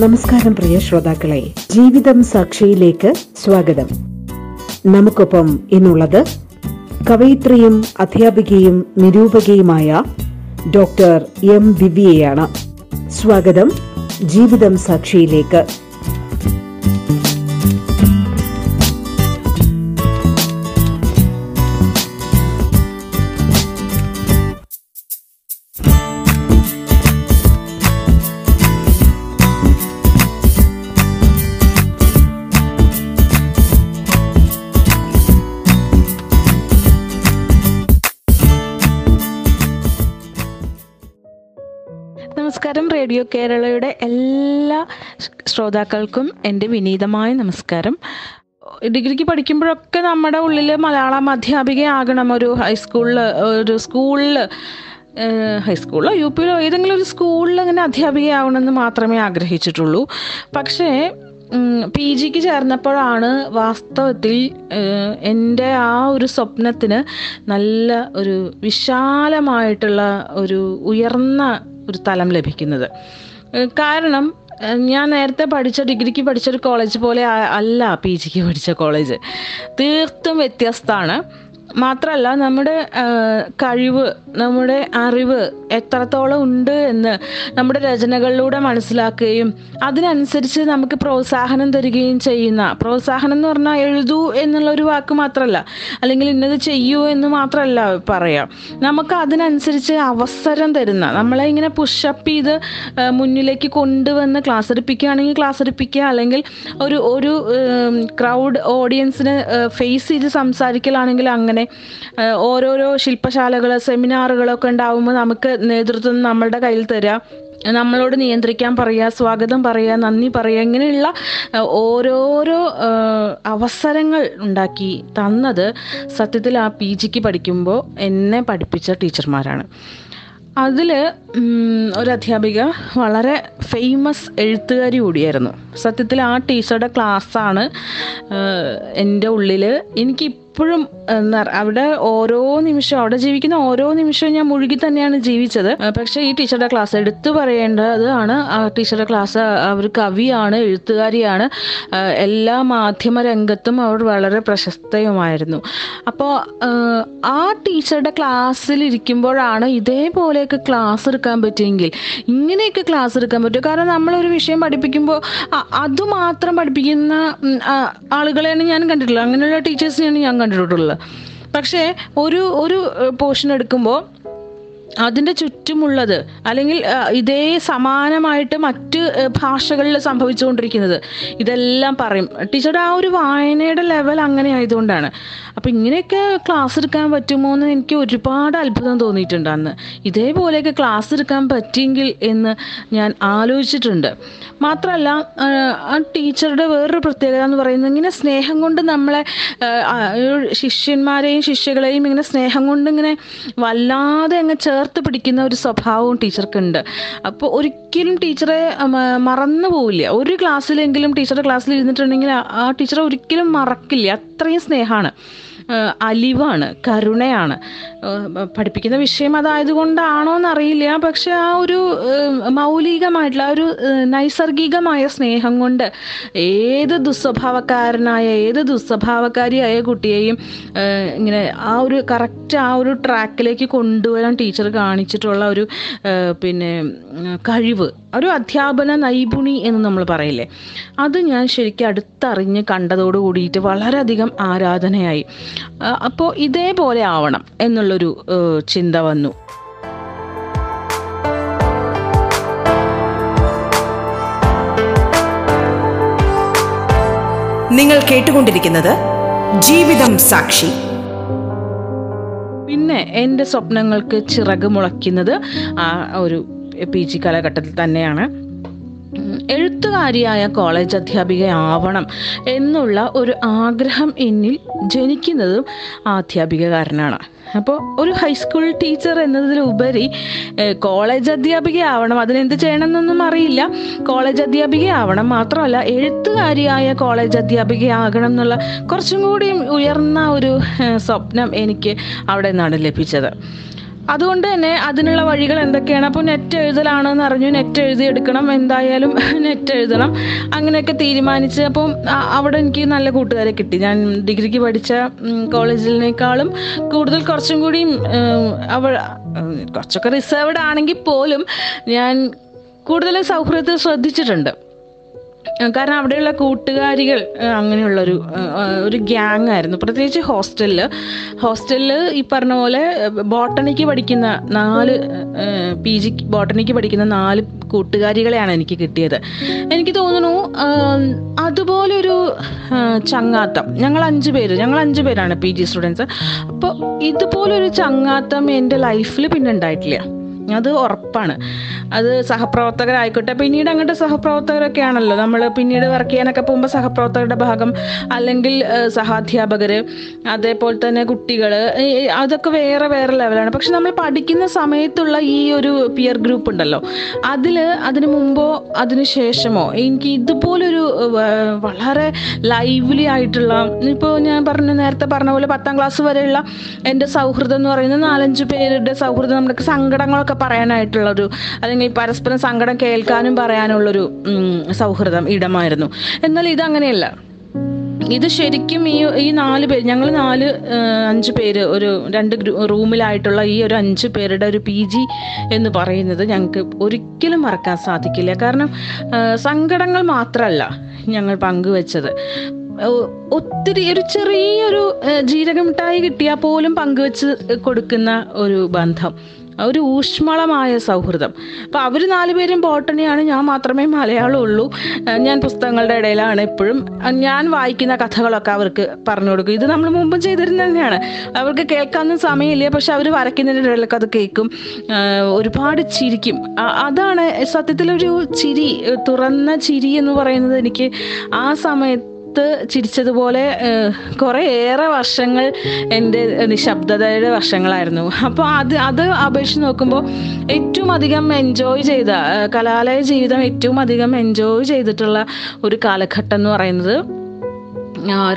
നമസ്കാരം പ്രിയ ശ്രോതാക്കളെ. ജീവിതം സാക്ഷിയിലേക്ക് സ്വാഗതം. നമുക്കൊപ്പം ഇന്നുള്ളത് കവയിത്രിയും അധ്യാപികയും നിരൂപകയുമായ ഡോക്ടർ എം ദിവ്യയാണ് സ്വാഗതം ജീവിതം സാക്ഷിയിലേക്ക്. റേഡിയോ കേരളയുടെ എല്ലാ ശ്രോതാക്കൾക്കും എന്റെ വിനീതമായ നമസ്കാരം. ഡിഗ്രിക്ക് പഠിക്കുമ്പോഴൊക്കെ നമ്മുടെ ഉള്ളിൽ മലയാളം അധ്യാപികയാകണം. ഒരു ഹൈസ്കൂളിൽ ഒരു സ്കൂളിൽ ഹൈസ്കൂളിലോ യു പിയിലോ ഏതെങ്കിലും ഒരു സ്കൂളിൽ അങ്ങനെ അധ്യാപികയാവണമെന്ന് മാത്രമേ ആഗ്രഹിച്ചിട്ടുള്ളൂ. പക്ഷേ പി ജിക്ക് ചേർന്നപ്പോഴാണ് വാസ്തവത്തിൽ എന്റെ ആ ഒരു സ്വപ്നത്തിന് നല്ല ഒരു വിശാലമായിട്ടുള്ള ഒരു ഉയർന്ന ഒരു തലം ലഭിക്കുന്നത്. കാരണം ഞാൻ നേരത്തെ പഠിച്ച ഡിഗ്രിക്ക് പഠിച്ച ഒരു കോളേജ് പോലെ അല്ല പി ജിക്ക് പഠിച്ച കോളേജ്. തീർത്തും വ്യത്യസ്തമാണ് മാത്രമല്ല നമ്മുടെ കഴിവ് നമ്മുടെ അറിവ് എത്രത്തോളം ഉണ്ട് എന്ന് നമ്മുടെ രചനകളിലൂടെ മനസ്സിലാക്കുകയും അതിനനുസരിച്ച് നമുക്ക് പ്രോത്സാഹനം തരികയും ചെയ്യുന്ന പ്രോത്സാഹനം എന്ന് പറഞ്ഞാൽ എഴുതൂ എന്നുള്ള ഒരു വാക്ക് മാത്രമല്ല അല്ലെങ്കിൽ ഇന്നത് ചെയ്യൂ എന്ന് മാത്രമല്ല പറയാം. നമുക്ക് അതിനനുസരിച്ച് അവസരം തരുന്ന നമ്മളെ ഇങ്ങനെ പുഷപ്പ് ചെയ്ത് മുന്നിലേക്ക് കൊണ്ടുവന്ന് ക്ലാസ് എടുപ്പിക്കുകയാണെങ്കിൽ ക്ലാസ് എടുപ്പിക്കുക അല്ലെങ്കിൽ ഒരു ഒരു ക്രൗഡ് ഓഡിയൻസിന് ഫേസ് ചെയ്ത് സംസാരിക്കലാണെങ്കിൽ അങ്ങനെ ഓരോരോ ശില്പശാലകൾ സെമിനാറുകളൊക്കെ ഉണ്ടാവുമ്പോൾ നമുക്ക് നേതൃത്വം നമ്മളുടെ കയ്യിൽ തരാം. നമ്മളോട് നിയന്ത്രിക്കാൻ പറയുക സ്വാഗതം പറയുക നന്ദി പറയുക ഇങ്ങനെയുള്ള ഓരോരോ അവസരങ്ങൾ ഉണ്ടാക്കി തന്നത് സത്യത്തിൽ ആ പി ജിക്ക് പഠിക്കുമ്പോൾ എന്നെ പഠിപ്പിച്ച ടീച്ചർമാരാണ്. അതിൽ ഒരു അധ്യാപിക വളരെ ഫേമസ് എഴുത്തുകാരി കൂടിയായിരുന്നു. സത്യത്തിൽ ആ ടീച്ചറുടെ ക്ലാസ്സാണ് എന്റെ ഉള്ളിൽ എനിക്ക് ഇപ്പോഴും അവിടെ ഓരോ നിമിഷം അവിടെ ജീവിക്കുന്ന ഓരോ നിമിഷവും ഞാൻ മുഴുകി തന്നെയാണ് ജീവിച്ചത്. പക്ഷെ ഈ ടീച്ചറുടെ ക്ലാസ് എടുത്തു പറയേണ്ടതാണ് ആ ടീച്ചറുടെ ക്ലാസ് അവർ കവിയാണ് എഴുത്തുകാരിയാണ്. എല്ലാ മാധ്യമ രംഗത്തും അവർ വളരെ പ്രശസ്തയുമായിരുന്നു. അപ്പോൾ ആ ടീച്ചറുടെ ക്ലാസ്സിൽ ഇരിക്കുമ്പോഴാണ് ഇതേപോലെയൊക്കെ ക്ലാസ് എടുക്കാൻ പറ്റുമെങ്കിൽ ഇങ്ങനെയൊക്കെ ക്ലാസ് എടുക്കാൻ പറ്റും. കാരണം നമ്മളൊരു വിഷയം പഠിപ്പിക്കുമ്പോൾ അതുമാത്രം പഠിപ്പിക്കുന്ന ആളുകളെയാണ് ഞാൻ കണ്ടിട്ടുള്ളത്. അങ്ങനെയുള്ള ടീച്ചേഴ്സിനെയാണ് ഞാൻ കണ്ടിട്ടുള്ളത്. പക്ഷേ ഒരു ഒരു പോർഷൻ എടുക്കുമ്പോൾ അതിന്റെ ചുറ്റുമുള്ളത് അല്ലെങ്കിൽ ഇതേ സമാനമായിട്ട് മറ്റ് ഭാഷകളിൽ സംഭവിച്ചുകൊണ്ടിരിക്കുന്നത്. ഇതെല്ലാം പറയും. ടീച്ചറുടെ ആ ഒരു വായനയുടെ ലെവൽ അങ്ങനെ ആയതുകൊണ്ടാണ്. അപ്പം ഇങ്ങനെയൊക്കെ ക്ലാസ് എടുക്കാൻ പറ്റുമോ എന്ന് എനിക്ക് ഒരുപാട് അത്ഭുതം തോന്നിയിട്ടുണ്ട് അന്ന്. ഇതേപോലെയൊക്കെ ക്ലാസ് എടുക്കാൻ പറ്റിയെങ്കിൽ എന്ന് ഞാൻ ആലോചിച്ചിട്ടുണ്ട്. മാത്രമല്ല ആ ടീച്ചറുടെ വേറൊരു പ്രത്യേകത എന്ന് പറയുന്നത് ഇങ്ങനെ സ്നേഹം കൊണ്ട് നമ്മളെ ശിഷ്യന്മാരെയും ശിഷ്യകളെയും ഇങ്ങനെ സ്നേഹം കൊണ്ട് ഇങ്ങനെ വല്ലാതെ അങ്ങ് ചേർത്ത് പിടിക്കുന്ന ഒരു സ്വഭാവവും ടീച്ചർക്കുണ്ട്. അപ്പോൾ ഒരിക്കലും ടീച്ചറെ മറന്നു പോവില്ല. ഒരു ക്ലാസ്സിലെങ്കിലും ടീച്ചറുടെ ക്ലാസ്സിൽ ഇരുന്നിട്ടുണ്ടെങ്കിൽ ആ ടീച്ചറെ ഒരിക്കലും മറക്കില്ല. അത്രയും സ്നേഹമാണ്. അലിവാണ് കരുണയാണ്. പഠിപ്പിക്കുന്ന വിഷയം അതായതുകൊണ്ടാണോ എന്നറിയില്ല. പക്ഷെ ആ ഒരു മൗലികമായിട്ടുള്ള ഒരു നൈസർഗികമായ സ്നേഹം കൊണ്ട് ഏത് ദുസ്വഭാവക്കാരനായ ഏത് ദുസ്വഭാവക്കാരിയായ കുട്ടിയെയും ഇങ്ങനെ ആ ഒരു കറക്റ്റ് ആ ഒരു ട്രാക്കിലേക്ക് കൊണ്ടുവരാൻ ടീച്ചർ കാണിച്ചിട്ടുള്ള ഒരു പിന്നെ കഴിവ് ഒരു അധ്യാപന നൈപുണി എന്ന് നമ്മൾ പറയില്ലേ. അത് ഞാൻ ശരിക്കും അടുത്തറിഞ്ഞ് കണ്ടതോട് കൂടിയിട്ട് വളരെയധികം ആരാധനയായി. അപ്പോൾ ഇതേപോലെ ആവണം എന്നുള്ളൊരു ചിന്ത വന്നു. നിങ്ങൾ കേട്ടുകൊണ്ടിരിക്കുന്നത് ജീവിതം സാക്ഷി. പിന്നെ എന്റെ സ്വപ്നങ്ങൾക്ക് ചിറക് മുളയ്ക്കുന്നത് ആ ഒരു പി ജി കാലഘട്ടത്തിൽ തന്നെയാണ്. എഴുത്തുകാരിയായ കോളേജ് അധ്യാപികയാവണം എന്നുള്ള ഒരു ആഗ്രഹം എന്നിൽ ജനിക്കുന്നതും ആ അധ്യാപിക കാരനാണ് അപ്പോൾ ഒരു ഹൈസ്കൂൾ ടീച്ചർ എന്നതിലുപരി കോളേജ് അധ്യാപികയാവണം. അതിനെന്ത് ചെയ്യണം എന്നൊന്നും അറിയില്ല. കോളേജ് അധ്യാപികയാവണം മാത്രമല്ല എഴുത്തുകാരിയായ കോളേജ് അധ്യാപികയാകണം എന്നുള്ള കുറച്ചും കൂടി ഉയർന്ന ഒരു സ്വപ്നം എനിക്ക് അവിടെ നിന്നാണ് ലഭിച്ചത്. അതുകൊണ്ട് തന്നെ അതിനുള്ള വഴികൾ എന്തൊക്കെയാണ്? അപ്പോൾ നെറ്റ് എഴുതലാണെന്ന് അറിഞ്ഞു. നെറ്റ് എഴുതി എടുക്കണം എന്തായാലും നെറ്റ് എഴുതണം. അങ്ങനെയൊക്കെ തീരുമാനിച്ച് അപ്പം അവിടെ എനിക്ക് നല്ല കൂട്ടുകാരെ കിട്ടി. ഞാൻ ഡിഗ്രിക്ക് പഠിച്ച കോളേജിനേക്കാളും കൂടുതൽ കുറച്ചും കൂടി അവ കുറച്ചൊക്കെ റിസർവ്ഡ് ആണെങ്കിൽ പോലും ഞാൻ കൂടുതൽ സൗഹൃദത്തെ ശ്രദ്ധിച്ചിട്ടുണ്ട്. കാരണം അവിടെയുള്ള കൂട്ടുകാരികൾ അങ്ങനെയുള്ളൊരു ഒരു ഗ്യാങ് ആയിരുന്നു. പ്രത്യേകിച്ച് ഹോസ്റ്റലിൽ ഹോസ്റ്റലിൽ ഈ പറഞ്ഞ പോലെ ബോട്ടണിക്ക് പഠിക്കുന്ന നാല് പി ജി ബോട്ടണിക്ക് പഠിക്കുന്ന നാല് കൂട്ടുകാരികളെയാണ് എനിക്ക് കിട്ടിയത്. എനിക്ക് തോന്നുന്നു അതുപോലെ ആ, ചങ്ങാത്തം. ഞങ്ങൾ അഞ്ച് പേര് ഞങ്ങൾ അഞ്ച് പേരാണ് പി ജി സ്റ്റുഡൻസ് അപ്പോൾ ഇതുപോലൊരു ചങ്ങാത്തം എന്റെ ലൈഫിൽ പിന്നെ ഉണ്ടായിട്ടില്ല. അത് ഉറപ്പാണ്. അത് സഹപ്രവർത്തകരായിക്കോട്ടെ. പിന്നീട് അങ്ങോട്ട് സഹപ്രവർത്തകരൊക്കെ ആണല്ലോ നമ്മൾ പിന്നീട് വർക്ക് ചെയ്യാനൊക്കെ പോകുമ്പോൾ സഹപ്രവർത്തകരുടെ ഭാഗം അല്ലെങ്കിൽ സഹാധ്യാപകർ അതേപോലെ തന്നെ കുട്ടികൾ അതൊക്കെ വേറെ വേറെ ലെവലാണ് പക്ഷെ നമ്മൾ പഠിക്കുന്ന സമയത്തുള്ള ഈ ഒരു പിയർ ഗ്രൂപ്പ് ഉണ്ടല്ലോ. അതിൽ അതിന് മുമ്പോ അതിനു ശേഷമോ എനിക്ക് ഇതുപോലൊരു വളരെ ലൈവ്ലി ആയിട്ടുള്ള ഇപ്പോൾ ഞാൻ പറഞ്ഞ നേരത്തെ പറഞ്ഞ പോലെ പത്താം ക്ലാസ് വരെയുള്ള എന്റെ സൗഹൃദം എന്ന് പറയുന്നത് നാലഞ്ച് പേരുടെ സൗഹൃദം നമ്മുടെ സങ്കടങ്ങളൊക്കെ പറയാനായിട്ടുള്ളൊരു അല്ലെങ്കിൽ പരസ്പരം സങ്കടം കേൾക്കാനും പറയാനുള്ളൊരു സൗഹൃദം ഇടമായിരുന്നു. എന്നാൽ ഇതങ്ങനെയല്ല. ഇത് ശരിക്കും ഈ ഈ നാല് പേര് ഞങ്ങൾ നാല് അഞ്ച് പേര് ഒരു രണ്ട് റൂമിലായിട്ടുള്ള ഈ ഒരു അഞ്ച് പേരുടെ ഒരു പി ജി എന്ന് പറയുന്നത് ഞങ്ങൾക്ക് ഒരിക്കലും മറക്കാൻ സാധിക്കില്ല. കാരണം സങ്കടങ്ങൾ മാത്രമല്ല ഞങ്ങൾ പങ്കുവെച്ചത്. ഒത്തിരി ഒരു ചെറിയൊരു ജീരകമിട്ടായി കിട്ടിയാൽ പോലും പങ്കുവെച്ച് കൊടുക്കുന്ന ഒരു ബന്ധം. ഒരു ഊഷ്മളമായ സൗഹൃദം. അപ്പോൾ അവർ നാലുപേരും ബോട്ടണിയാണ് ഞാൻ മാത്രമേ മലയാളം ഉള്ളൂ ഞാൻ പുസ്തകങ്ങളുടെ ഇടയിലാണ് എപ്പോഴും. ഞാൻ വായിക്കുന്ന കഥകളൊക്കെ അവർക്ക് പറഞ്ഞു കൊടുക്കും. ഇത് നമ്മൾ മുമ്പും ചെയ്തിരുന്ന തന്നെയാണ്. അവർക്ക് കേൾക്കാനൊന്നും സമയമില്ല പക്ഷെ അവർ വരയ്ക്കുന്നതിന്റെ ഇടയിലൊക്കെ അത് കേൾക്കും. ഒരുപാട് ചിരിക്കും. അതാണ് സത്യത്തിലൊരു ചിരി തുറന്ന ചിരി എന്ന് പറയുന്നത് എനിക്ക് ആ സമയത്ത് ചിരിച്ചതുപോലെ കുറേ ഏറെ വർഷങ്ങൾ എന്റെ നിശബ്ദതയുടെ വർഷങ്ങളായിരുന്നു. അപ്പോൾ അത് അത് അപേക്ഷിച്ച് നോക്കുമ്പോൾ ഏറ്റവും അധികം എൻജോയ് ചെയ്ത കലാലയ ജീവിതം ഏറ്റവും അധികം എൻജോയ് ചെയ്തിട്ടുള്ള ഒരു കാലഘട്ടം എന്ന് പറയുന്നത്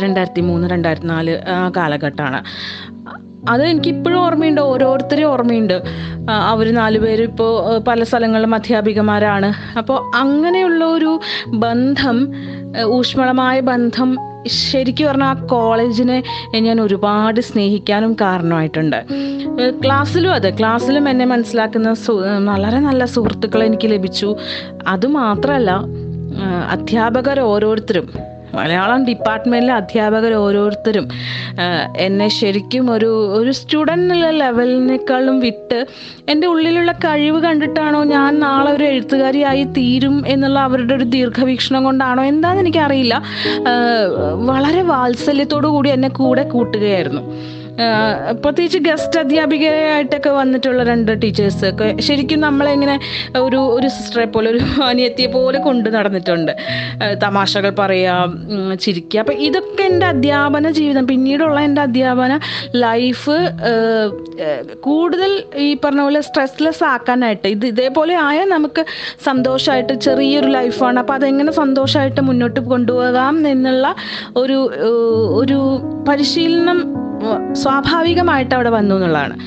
രണ്ടായിരത്തി മൂന്ന് രണ്ടായിരത്തി നാല് കാലഘട്ടമാണ്. അത് എനിക്ക് ഇപ്പോഴും ഓർമ്മയുണ്ട് ഓരോരുത്തരെയും ഓർമ്മയുണ്ട്. അവർ നാലുപേരും ഇപ്പോൾ പല സ്ഥലങ്ങളിലും അധ്യാപികമാരാണ്. അപ്പോൾ അങ്ങനെയുള്ള ഒരു ബന്ധം ഊഷ്മളമായ ബന്ധം ശരിക്കും പറഞ്ഞാൽ ആ കോളേജിനെ ഞാൻ ഒരുപാട് സ്നേഹിക്കാനും കാരണമായിട്ടുണ്ട്. ക്ലാസ്സിലും അതെ ക്ലാസ്സിലും എന്നെ മനസ്സിലാക്കുന്ന വളരെ നല്ല സുഹൃത്തുക്കൾ എനിക്ക് ലഭിച്ചു. അതുമാത്രമല്ല അധ്യാപകർ ഓരോരുത്തരും മലയാളം ഡിപ്പാർട്ട്മെന്റിലെ അധ്യാപകർ ഓരോരുത്തരും എന്നെ ശരിക്കും ഒരു ഒരു സ്റ്റുഡന്റ് ലെവലിനേക്കാളും വിട്ട് എന്റെ ഉള്ളിലുള്ള കഴിവ് കണ്ടിട്ടാണോ ഞാൻ നാളെ ഒരു എഴുത്തുകാരിയായി തീരും എന്നുള്ള അവരുടെ ഒരു ദീർഘവീക്ഷണം കൊണ്ടാണോ എന്താണെന്ന് എനിക്കറിയില്ല. വളരെ വാത്സല്യത്തോടു കൂടി എന്നെ കൂടെ കൂട്ടുകയായിരുന്നു. പ്രത്യേകിച്ച് ഗസ്റ്റ് അധ്യാപികയായിട്ടൊക്കെ വന്നിട്ടുള്ള രണ്ട് ടീച്ചേഴ്സ് ഒക്കെ ശരിക്കും നമ്മളെങ്ങനെ ഒരു ഒരു സിസ്റ്ററെ പോലെ ഒരു അനിയത്തിയെ പോലെ കൊണ്ട് നടന്നിട്ടുണ്ട്. തമാശകൾ പറയാം ചിരിക്കുക. അപ്പം ഇതൊക്കെ എന്റെ അധ്യാപന ജീവിതം പിന്നീടുള്ള എന്റെ അധ്യാപന ലൈഫ് കൂടുതൽ ഈ പറഞ്ഞ പോലെ സ്ട്രെസ്ലെസ് ആക്കാനായിട്ട്. ഇത് ഇതേപോലെ ആയാൽ നമുക്ക് സന്തോഷമായിട്ട് ചെറിയൊരു ലൈഫാണ് അപ്പോൾ അതെങ്ങനെ സന്തോഷമായിട്ട് മുന്നോട്ട് കൊണ്ടുപോകാം എന്നുള്ള ഒരു ഒരു പരിശീലനം സ്വാഭാവികമായിട്ട് അവിടെ വന്നു എന്നുള്ളതാണ്.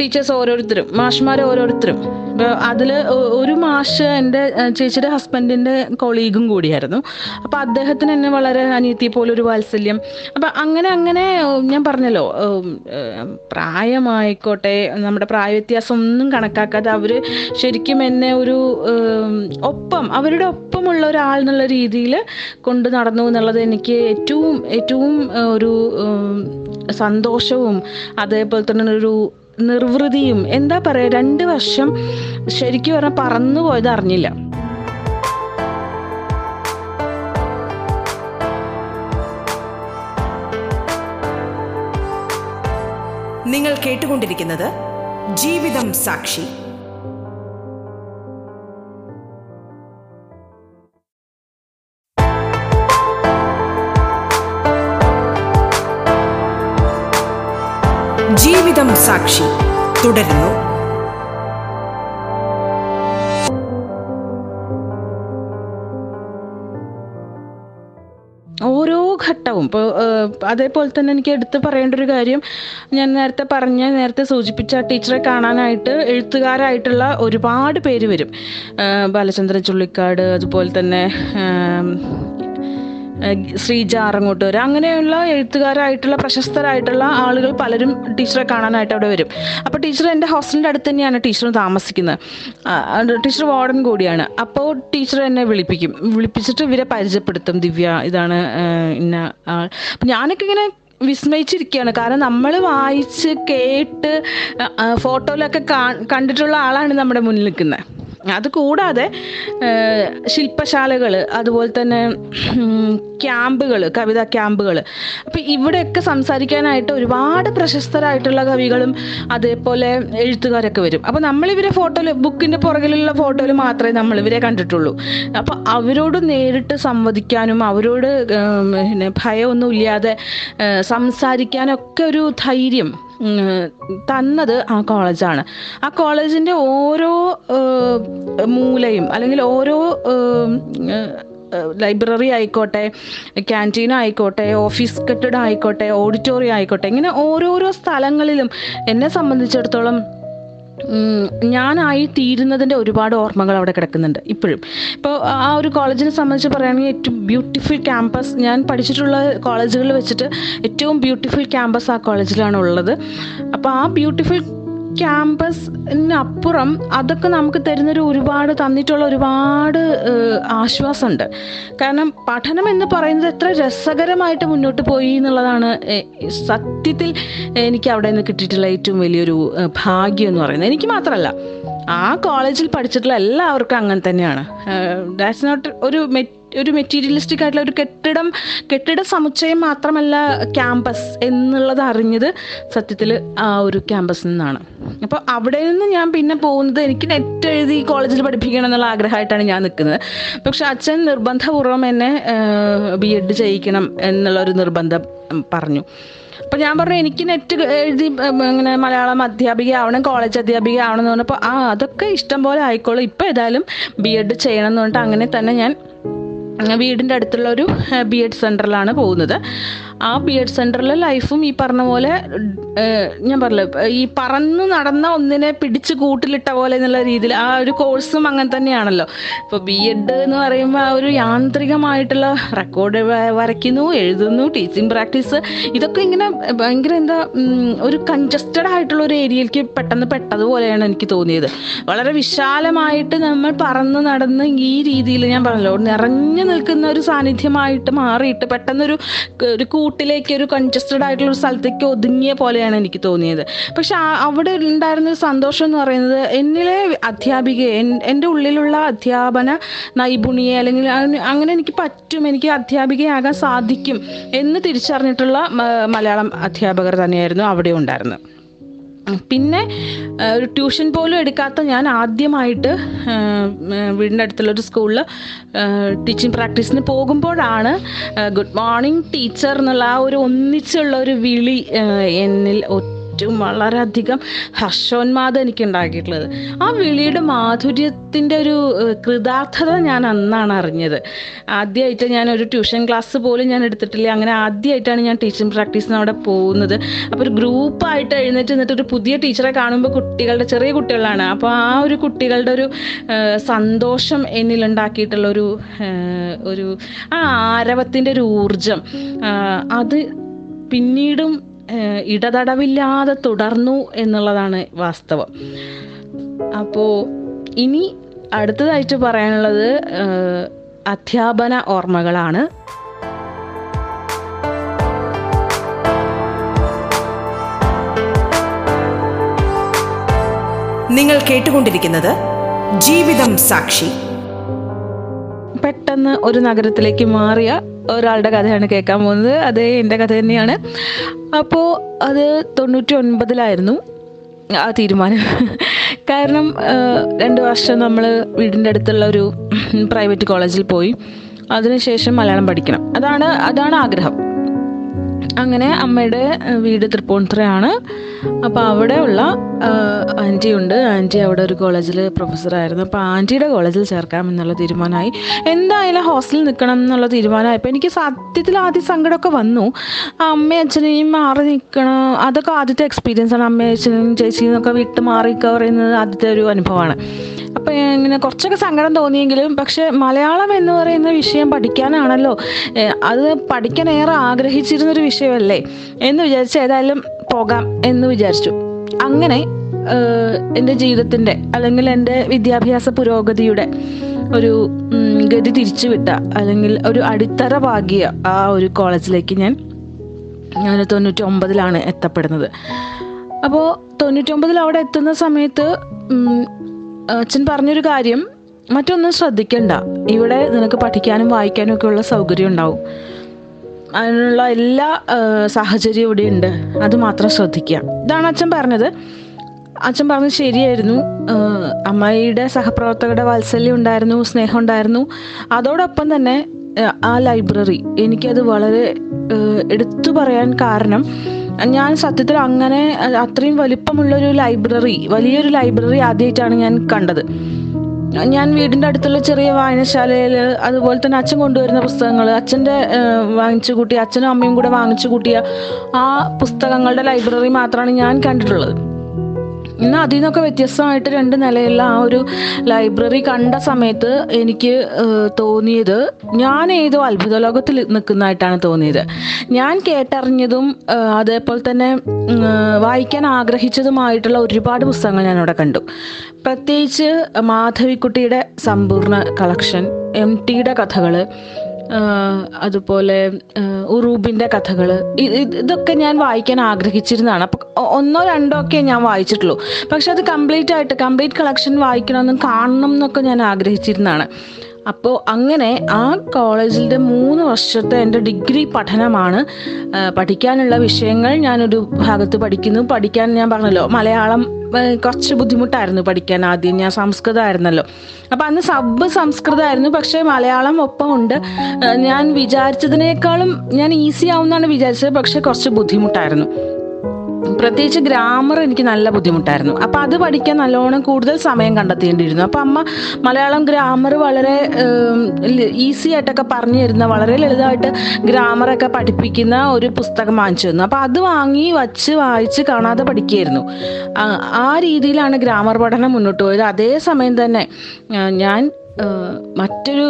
ടീച്ചേഴ്സ് ഓരോരുത്തരും മാഷ്മാർ ഓരോരുത്തരും. ഇപ്പോൾ അതിൽ ഒരു മാഷ് എന്റെ ചേച്ചിയുടെ ഹസ്ബൻഡിന്റെ കൊളീഗും കൂടിയായിരുന്നു. അപ്പോൾ അദ്ദേഹത്തിന് എന്നെ വളരെ അനിയത്തിയെ പോലെ ഒരു വാത്സല്യം. അപ്പം അങ്ങനെ അങ്ങനെ ഞാൻ പറഞ്ഞല്ലോ പ്രായമായിക്കോട്ടെ നമ്മുടെ പ്രായവ്യത്യാസം ഒന്നും കണക്കാക്കാതെ അവർ ശരിക്കും എന്നെ ഒരു ഒപ്പം അവരുടെ ഒപ്പമുള്ള ഒരാൾ എന്നുള്ള രീതിയിൽ കൊണ്ടു നടന്നു എന്നുള്ളത് എനിക്ക് ഏറ്റവും ഏറ്റവും ഒരു സന്തോഷവും അതേപോലെ തന്നെ ഒരു നിർവൃതിയും. എന്താ പറയുക രണ്ട് വർഷം ശരിക്കും പറഞ്ഞാൽ പറന്നു പോയത് അറിഞ്ഞില്ല. നിങ്ങൾ കേട്ടുകൊണ്ടിരിക്കുന്നത് ജീവിതം സാക്ഷി. സാക്ഷി. തുടരുന്നു. ഓരോ ഘട്ടവും. ഇപ്പോൾ അതേപോലെ തന്നെ എനിക്ക് എടുത്തു പറയേണ്ട ഒരു കാര്യം ഞാൻ നേരത്തെ പറഞ്ഞ നേരത്തെ സൂചിപ്പിച്ച ടീച്ചറെ കാണാനായിട്ട് എഴുത്തുകാരായിട്ടുള്ള ഒരുപാട് പേര് വരും. ബാലചന്ദ്ര ചുള്ളിക്കാട് അതുപോലെ തന്നെ ശ്രീജ ആറങ്ങോട്ടൂർ അങ്ങനെയുള്ള എഴുത്തുകാരായിട്ടുള്ള പ്രശസ്തരായിട്ടുള്ള ആളുകൾ പലരും ടീച്ചറെ കാണാനായിട്ട് അവിടെ വരും. അപ്പോൾ ടീച്ചർ എന്റെ ഹോസ്റ്റലിന്റെ അടുത്ത് തന്നെയാണ് ടീച്ചർ താമസിക്കുന്നത്. ടീച്ചർ വാർഡൻ കൂടിയാണ്. അപ്പോൾ ടീച്ചർ എന്നെ വിളിപ്പിക്കും. വിളിപ്പിച്ചിട്ട് ഇവരെ പരിചയപ്പെടുത്തും. ദിവ്യ ഇതാണ് ഇന്ന അപ്പം ഞാനൊക്കെ ഇങ്ങനെ വിസ്മയിച്ചിരിക്കുകയാണ്. കാരണം നമ്മൾ വായിച്ച് കേട്ട് ഫോട്ടോയിലൊക്കെ കണ്ടിട്ടുള്ള ആളാണ് നമ്മുടെ മുന്നിൽ നിൽക്കുന്നത്. അത് കൂടാതെ ശില്പശാലകൾ അതുപോലെ തന്നെ ക്യാമ്പുകൾ കവിതാ ക്യാമ്പുകൾ അപ്പം ഇവിടെയൊക്കെ സംസാരിക്കാനായിട്ട് ഒരുപാട് പ്രശസ്തരായിട്ടുള്ള കവികളും അതേപോലെ എഴുത്തുകാരൊക്കെ വരും. അപ്പോൾ നമ്മളിവരെ ഫോട്ടോയിൽ ബുക്കിന്റെ പുറകിലുള്ള ഫോട്ടോയിൽ മാത്രമേ നമ്മളിവരെ കണ്ടിട്ടുള്ളൂ. അപ്പോൾ അവരോട് നേരിട്ട് സംവദിക്കാനും അവരോട് പിന്നെ ഭയമൊന്നും ഇല്ലാതെ സംസാരിക്കാനൊക്കെ ഒരു ധൈര്യം തന്നത് ആ കോളേജാണ്. ആ കോളേജിന്റെ ഓരോ മൂലയും അല്ലെങ്കിൽ ഓരോ ലൈബ്രറി ആയിക്കോട്ടെ ക്യാന്റീൻ ആയിക്കോട്ടെ ഓഫീസ് കെട്ടിടം ആയിക്കോട്ടെ ഓഡിറ്റോറിയം ആയിക്കോട്ടെ ഇങ്ങനെ ഓരോരോ സ്ഥലങ്ങളിലും എന്നെ സംബന്ധിച്ചിടത്തോളം ഞാനായി തീരുന്നതിന്റെ ഒരുപാട് ഓർമ്മകൾ അവിടെ കിടക്കുന്നുണ്ട് ഇപ്പോഴും. ഇപ്പോൾ ആ ഒരു കോളേജിനെ സംബന്ധിച്ച് പറയുകയാണെങ്കിൽ ഏറ്റവും ബ്യൂട്ടിഫുൾ ക്യാമ്പസ് ഞാൻ പഠിച്ചിട്ടുള്ള കോളേജുകളിൽ വെച്ചിട്ട് ഏറ്റവും ബ്യൂട്ടിഫുൾ ക്യാമ്പസ് ആ കോളേജിലാണ് ഉള്ളത്. അപ്പോൾ ആ ബ്യൂട്ടിഫുൾ ക്യാമ്പസിനപ്പുറം അതൊക്കെ നമുക്ക് തരുന്നൊരു ഒരുപാട് തന്നിട്ടുള്ള ഒരുപാട് ആശ്വാസമുണ്ട്. കാരണം പഠനം എന്ന് പറയുന്നത് എത്ര രസകരമായിട്ട് മുന്നോട്ട് പോയി എന്നുള്ളതാണ് സത്യത്തിൽ എനിക്ക് അവിടെ നിന്ന് കിട്ടിയിട്ടുള്ള ഏറ്റവും വലിയൊരു ഭാഗ്യം എന്ന് പറയുന്നത്. എനിക്ക് മാത്രമല്ല ആ കോളേജിൽ പഠിച്ചിട്ടുള്ള എല്ലാവർക്കും അങ്ങനെ തന്നെയാണ്. ദാറ്റ്സ് നോട്ട് ഒരു മെ- ഒരു മെറ്റീരിയലിസ്റ്റിക് ആയിട്ടുള്ള ഒരു കെട്ടിടം കെട്ടിട സമുച്ചയം മാത്രമല്ല ക്യാമ്പസ് എന്നുള്ളത് അറിഞ്ഞത് സത്യത്തിൽ ആ ഒരു ക്യാമ്പസിൽ നിന്നാണ്. അപ്പോൾ അവിടെ നിന്ന് ഞാൻ പിന്നെ പോകുന്നത് എനിക്ക് നെറ്റ് എഴുതി കോളേജിൽ പഠിപ്പിക്കണം എന്നുള്ള ആഗ്രഹമായിട്ടാണ് ഞാൻ നിൽക്കുന്നത്. പക്ഷെ അച്ഛൻ നിർബന്ധപൂർവം എന്നെ ബി എഡ് ചെയ്യിക്കണം എന്നുള്ളൊരു നിർബന്ധം പറഞ്ഞു. അപ്പോൾ ഞാൻ പറഞ്ഞു എനിക്ക് നെറ്റ് എഴുതി ഇങ്ങനെ മലയാളം അധ്യാപിക ആവണം കോളേജ് അധ്യാപിക ആവണം എന്ന് പറഞ്ഞപ്പോൾ ആ അതൊക്കെ ഇഷ്ടം പോലെ ആയിക്കോളും. ഇപ്പൊ ഏതായാലും ബി എഡ് ചെയ്യണം എന്ന് പറഞ്ഞിട്ട് അങ്ങനെ തന്നെ ഞാൻ വീടിന്റെ അടുത്തുള്ള ഒരു ബി എഡ് സെന്ററിലാണ് പോകുന്നത്. ആ ബി എഡ് സെന്ററിലെ ലൈഫും ഈ പറഞ്ഞ പോലെ ഞാൻ പറഞ്ഞു ഈ പറന്ന് നടന്ന ഒന്നിനെ പിടിച്ച് കൂട്ടിലിട്ട പോലെ എന്നുള്ള രീതിയിൽ ആ ഒരു കോഴ്സും അങ്ങനെ തന്നെയാണല്ലോ. ഇപ്പോൾ ബി എഡ് എന്ന് പറയുമ്പോൾ ആ ഒരു യാന്ത്രികമായിട്ടുള്ള റെക്കോർഡ് വരയ്ക്കുന്നു എഴുതുന്നു ടീച്ചിങ് പ്രാക്ടീസ് ഇതൊക്കെ ഇങ്ങനെ ഭയങ്കര എന്താ ഒരു കൺജസ്റ്റഡ് ആയിട്ടുള്ള ഒരു ഏരിയയിലേക്ക് പെട്ടെന്ന് പെട്ടതുപോലെയാണ് എനിക്ക് തോന്നിയത്. വളരെ വിശാലമായിട്ട് നമ്മൾ പറന്ന് നടന്ന് ഈ രീതിയിൽ ഞാൻ പറഞ്ഞല്ലോ നിറഞ്ഞു നിൽക്കുന്ന ഒരു സാന്നിധ്യമായിട്ട് മാറിയിട്ട് പെട്ടെന്നൊരു ഒരു കൂട്ടിലേക്ക് ഒരു കൺജസ്റ്റഡ് ആയിട്ടുള്ള ഒരു സ്ഥലത്തേക്ക് ഒതുങ്ങിയ പോലെയാണ് എനിക്ക് തോന്നിയത്. പക്ഷെ അവിടെ ഉണ്ടായിരുന്ന ഒരു സന്തോഷം എന്ന് പറയുന്നത് എന്നിലെ അധ്യാപികയെ എന്റെ ഉള്ളിലുള്ള അധ്യാപന നൈപുണിയെ അല്ലെങ്കിൽ അങ്ങനെ എനിക്ക് പറ്റും എനിക്ക് അധ്യാപികയാകാൻ സാധിക്കും എന്ന് തിരിച്ചറിഞ്ഞിട്ടുള്ള മലയാളം അധ്യാപകർ തന്നെയായിരുന്നു അവിടെ ഉണ്ടായിരുന്നത്. പിന്നെ ഒരു ട്യൂഷൻ പോലും എടുക്കാത്ത ഞാൻ ആദ്യമായിട്ട് വീടിന്റെ അടുത്തുള്ള ഒരു സ്കൂളിൽ ടീച്ചിങ് പ്രാക്ടീസിന് പോകുമ്പോഴാണ് ഗുഡ് മോർണിംഗ് ടീച്ചർ എന്നുള്ള ആ ഒരു ഒന്നിച്ചുള്ള ഒരു വിളി എന്നിൽ ഏറ്റവും വളരെയധികം ഹർഷോന്മാദം എനിക്ക് ഉണ്ടാക്കിയിട്ടുള്ളത് ആ വിളിയുടെ മാധുര്യത്തിന്റെ ഒരു കൃതാർത്ഥത ഞാൻ അന്നാണ് അറിഞ്ഞത്. ആദ്യമായിട്ട് ഞാൻ ഒരു ട്യൂഷൻ ക്ലാസ് പോലും ഞാൻ എടുത്തിട്ടില്ല. അങ്ങനെ ആദ്യമായിട്ടാണ് ഞാൻ ടീച്ചിങ് പ്രാക്ടീസിന് അവിടെ പോകുന്നത്. അപ്പോൾ ഒരു ഗ്രൂപ്പായിട്ട് എഴുന്നേറ്റ് നിന്നിട്ട് ഒരു പുതിയ ടീച്ചറെ കാണുമ്പോൾ കുട്ടികളുടെ ചെറിയ കുട്ടികളാണ്. അപ്പോൾ ആ ഒരു കുട്ടികളുടെ ഒരു സന്തോഷം എന്നിലുണ്ടാക്കിയിട്ടുള്ള ഒരു ഒരു ആ ആരവത്തിന്റെ ഒരു ഊർജം അത് പിന്നീടും ഇടതടവില്ലാതെ തുടർന്നു എന്നുള്ളതാണ് വാസ്തവം. അപ്പോൾ ഇനി അടുത്തതായിട്ട് പറയാനുള്ളത് അധ്യാപന ഓർമ്മകളാണ്. നിങ്ങൾ കേട്ടുകൊണ്ടിരിക്കുന്നത് ജീവിതം സാക്ഷി. പെട്ടെന്ന് ഒരു നഗരത്തിലേക്ക് മാറിയ ഒരാളുടെ കഥയാണ് കേൾക്കാൻ പോകുന്നത്. അത് എന്റെ കഥ തന്നെയാണ്. അപ്പോൾ അത് തൊണ്ണൂറ്റി ഒൻപതിലായിരുന്നു ആ തീരുമാനം. കാരണം രണ്ട് വർഷം നമ്മൾ വീടിന്റെ അടുത്തുള്ള ഒരു പ്രൈവറ്റ് കോളേജിൽ പോയി. അതിനുശേഷം മലയാളം പഠിക്കണം. അതാണ് അതാണ് ആഗ്രഹം. അങ്ങനെ അമ്മയുടെ വീട് തൃപ്പൂണിത്തുറയാണ്. അപ്പോൾ അവിടെയുള്ള ആന്റി ഉണ്ട് ആന്റി അവിടെ ഒരു കോളേജിൽ പ്രൊഫസറായിരുന്നു. അപ്പോൾ ആന്റിയുടെ കോളേജിൽ ചേർക്കാം എന്നുള്ള തീരുമാനമായി. എന്തായാലും ഹോസ്റ്റലിൽ നിൽക്കണം എന്നുള്ള തീരുമാനമായപ്പോൾ എനിക്ക് സത്യത്തിൽ ആദ്യം സങ്കടമൊക്കെ വന്നു. അമ്മയും അച്ഛനെയും മാറി നിൽക്കണം. അതൊക്കെ ആദ്യത്തെ എക്സ്പീരിയൻസ് ആണ്. അമ്മയും അച്ഛനും ചേച്ചിയും വിട്ട് മാറി പറയുന്നത് ആദ്യത്തെ ഒരു അനുഭവമാണ്. അപ്പം ഇങ്ങനെ കുറച്ചൊക്കെ സങ്കടം തോന്നിയെങ്കിലും പക്ഷേ മലയാളം എന്ന് പറയുന്ന വിഷയം പഠിക്കാനാണല്ലോ. അത് പഠിക്കാൻ ഏറെ ആഗ്രഹിച്ചിരുന്നൊരു വിഷയമല്ലേ എന്ന് വിചാരിച്ച് ഏതായാലും പോകാം എന്ന് വിചാരിച്ചു. അങ്ങനെ എന്റെ ജീവിതത്തിന്റെ അല്ലെങ്കിൽ എന്റെ വിദ്യാഭ്യാസ പുരോഗതിയുടെ ഒരു ഗതി തിരിച്ചുവിട്ട അല്ലെങ്കിൽ ഒരു അടിത്തറ പാകിയ ആ ഒരു കോളേജിലേക്ക് ഞാൻ ഞാൻ തൊണ്ണൂറ്റി ഒമ്പതിലാണ് എത്തപ്പെടുന്നത്. അപ്പോൾ തൊണ്ണൂറ്റൊമ്പതിൽ അവിടെ എത്തുന്ന സമയത്ത് അച്ഛൻ പറഞ്ഞൊരു കാര്യം മറ്റൊന്നും ശ്രദ്ധിക്കണ്ട. ഇവിടെ നിനക്ക് പഠിക്കാനും വായിക്കാനും ഒക്കെ ഉള്ള സൗകര്യം ഉണ്ടാവും. അതിനുള്ള എല്ലാ സാഹചര്യവും ഇവിടെ ഉണ്ട്. അത് മാത്രം ശ്രദ്ധിക്കുക. ഇതാണ് അച്ഛൻ പറഞ്ഞത്. അച്ഛൻ പറഞ്ഞത് ശരിയായിരുന്നു. അമ്മായിയുടെ സഹപ്രവർത്തകരുടെ വാത്സല്യം ഉണ്ടായിരുന്നു സ്നേഹം ഉണ്ടായിരുന്നു. അതോടൊപ്പം തന്നെ ആ, ലൈബ്രറി എനിക്കത് വളരെ എടുത്തു പറയാൻ കാരണം ഞാൻ സത്യത്തിൽ അങ്ങനെ അത്രയും വലിപ്പമുള്ളൊരു ലൈബ്രറി വലിയൊരു ലൈബ്രറി ആദ്യമായിട്ടാണ് ഞാൻ കണ്ടത്. ഞാൻ വീടിന്റെ അടുത്തുള്ള ചെറിയ വായനശാലയിൽ അതുപോലെ തന്നെ അച്ഛൻ കൊണ്ടുവരുന്ന പുസ്തകങ്ങൾ അച്ഛന്റെ വാങ്ങിച്ചു കൂട്ടിയ അച്ഛനും അമ്മയും കൂടെ വാങ്ങിച്ചു കൂട്ടിയ ആ പുസ്തകങ്ങളുടെ ലൈബ്രറി മാത്രമാണ് ഞാൻ കണ്ടിട്ടുള്ളത്. ഇന്ന് അതിൽ നിന്നൊക്കെ വ്യത്യസ്തമായിട്ട് രണ്ട് നിലയുള്ള ആ ഒരു ലൈബ്രറി കണ്ട സമയത്ത് എനിക്ക് തോന്നിയത് ഞാൻ ഏതോ അത്ഭുത ലോകത്തിൽ നിൽക്കുന്നതായിട്ടാണ് തോന്നിയത്. ഞാൻ കേട്ടറിഞ്ഞതും അതേപോലെ തന്നെ വായിക്കാൻ ആഗ്രഹിച്ചതുമായിട്ടുള്ള ഒരുപാട് പുസ്തകങ്ങൾ ഞാൻ അവിടെ കണ്ടു. പ്രത്യേകിച്ച് മാധവിക്കുട്ടിയുടെ സമ്പൂർണ കളക്ഷൻ എം ടിയുടെ കഥകൾ അതുപോലെ ഉറൂബിന്റെ കഥകൾ ഇതൊക്കെ ഞാൻ വായിക്കാൻ ആഗ്രഹിച്ചിരുന്നതാണ്. അപ്പം ഒന്നോ രണ്ടോ ഒക്കെ ഞാൻ വായിച്ചിട്ടുള്ളൂ. പക്ഷെ അത് കംപ്ലീറ്റ് ആയിട്ട് കംപ്ലീറ്റ് കളക്ഷൻ വായിക്കണമെന്നും കാണണം എന്നൊക്കെ ഞാൻ ആഗ്രഹിച്ചിരുന്നതാണ്. അപ്പോൾ അങ്ങനെ ആ കോളേജിന്റെ മൂന്ന് വർഷത്തെ എന്റെ ഡിഗ്രി പഠനമാണ്. പഠിക്കാനുള്ള വിഷയങ്ങൾ ഞാനൊരു ഭാഗത്ത് പഠിക്കുന്നു. പഠിക്കാൻ ഞാൻ പറഞ്ഞല്ലോ മലയാളം കുറച്ച് ബുദ്ധിമുട്ടായിരുന്നു പഠിക്കാൻ ആദ്യം. ഞാൻ സംസ്കൃതമായിരുന്നല്ലോ അപ്പം അന്ന് സബ് സംസ്കൃതമായിരുന്നു പക്ഷേ മലയാളം ഒപ്പമുണ്ട്. ഞാൻ വിചാരിച്ചതിനേക്കാളും ഞാൻ ഈസി ആവുമെന്നാണ് വിചാരിച്ചത് പക്ഷേ കുറച്ച് ബുദ്ധിമുട്ടായിരുന്നു. പ്രത്യേകിച്ച് ഗ്രാമർ എനിക്ക് നല്ല ബുദ്ധിമുട്ടായിരുന്നു. അപ്പം അത് പഠിക്കാൻ നല്ലോണം കൂടുതൽ സമയം കണ്ടെത്തേണ്ടിയിരുന്നു. അപ്പം അമ്മ മലയാളം ഗ്രാമർ വളരെ ഈസി ആയിട്ടൊക്കെ പറഞ്ഞു തരുന്ന വളരെ ലളിതമായിട്ട് ഗ്രാമറൊക്കെ പഠിപ്പിക്കുന്ന ഒരു പുസ്തകം വാങ്ങിച്ചു തന്നു. അപ്പം അത് വാങ്ങി വച്ച് വായിച്ച് കാണാതെ പഠിക്കുകയായിരുന്നു. ആ രീതിയിലാണ് ഗ്രാമർ പഠനം മുന്നോട്ട് പോയത്. അതേ സമയം തന്നെ ഞാൻ മറ്റൊരു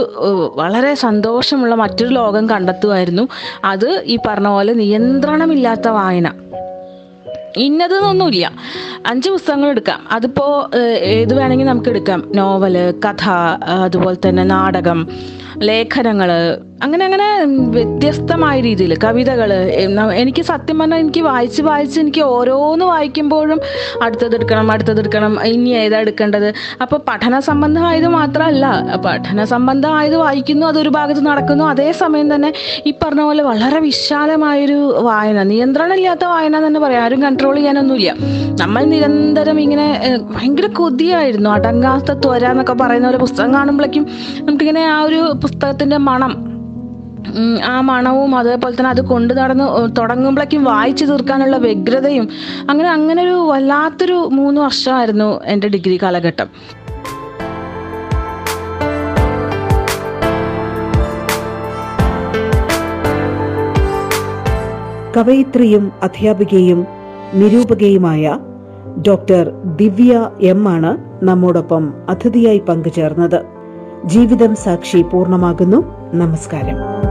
വളരെ സന്തോഷമുള്ള മറ്റൊരു ലോകം കണ്ടെത്തുമായിരുന്നു. അത് ഈ പറഞ്ഞ പോലെ നിയന്ത്രണമില്ലാത്ത വായന. ഇന്നതെന്നൊന്നുമില്ല. അഞ്ച് പുസ്തകങ്ങൾ എടുക്കാം. അതിപ്പോൾ ഏത് വേണമെങ്കിൽ നമുക്ക് എടുക്കാം. നോവൽ കഥ അതുപോലെ തന്നെ നാടകം ലേഖനങ്ങൾ അങ്ങനെ അങ്ങനെ വ്യത്യസ്തമായ രീതിയിൽ കവിതകൾ എനിക്ക് സത്യം പറഞ്ഞാൽ എനിക്ക് വായിച്ച് വായിച്ച് എനിക്ക് ഓരോന്ന് വായിക്കുമ്പോഴും അടുത്തതെടുക്കണം അടുത്തതെടുക്കണം ഇനി ഏതാ എടുക്കേണ്ടത്? അപ്പോൾ പഠന സംബന്ധമായത് മാത്രമല്ല പഠന സംബന്ധമായത് വായിക്കുന്നു അതൊരു ഭാഗത്ത് നടക്കുന്നു. അതേ അതേസമയം തന്നെ ഈ പറഞ്ഞ പോലെ വളരെ വിശാലമായൊരു വായന നിയന്ത്രണമില്ലാത്ത വായന തന്നെ പറയാം. ആരും കൺട്രോൾ ചെയ്യാനൊന്നുമില്ല. നമ്മൾ നിരന്തരം ഇങ്ങനെ ഭയങ്കര കൊതിയായിരുന്നു. അടങ്ങാത്ത ത്വര എന്നൊക്കെ പറയുന്ന പോലെ പുസ്തകം കാണുമ്പോഴേക്കും നമുക്കിങ്ങനെ ആ ഒരു പുസ്തകത്തിന്റെ മണം ആ മണവും അതേപോലെ തന്നെ അത് കൊണ്ട് നടന്ന് തുടങ്ങുമ്പോഴേക്കും വായിച്ചു തീർക്കാനുള്ള വ്യഗ്രതയും അങ്ങനെ അങ്ങനെ ഒരു വല്ലാത്തൊരു മൂന്ന് വർഷമായിരുന്നു എന്റെ ഡിഗ്രി കാലഘട്ടം. കവയിത്രിയും അധ്യാപികയും നിരൂപകയുമായ ഡോക്ടർ ദിവ്യ എം ആണ് നമ്മോടൊപ്പം അതിഥിയായി പങ്കുചേർന്നത്. ജീവിതം സാക്ഷി പൂർണമാകുന്നു. നമസ്കാരം.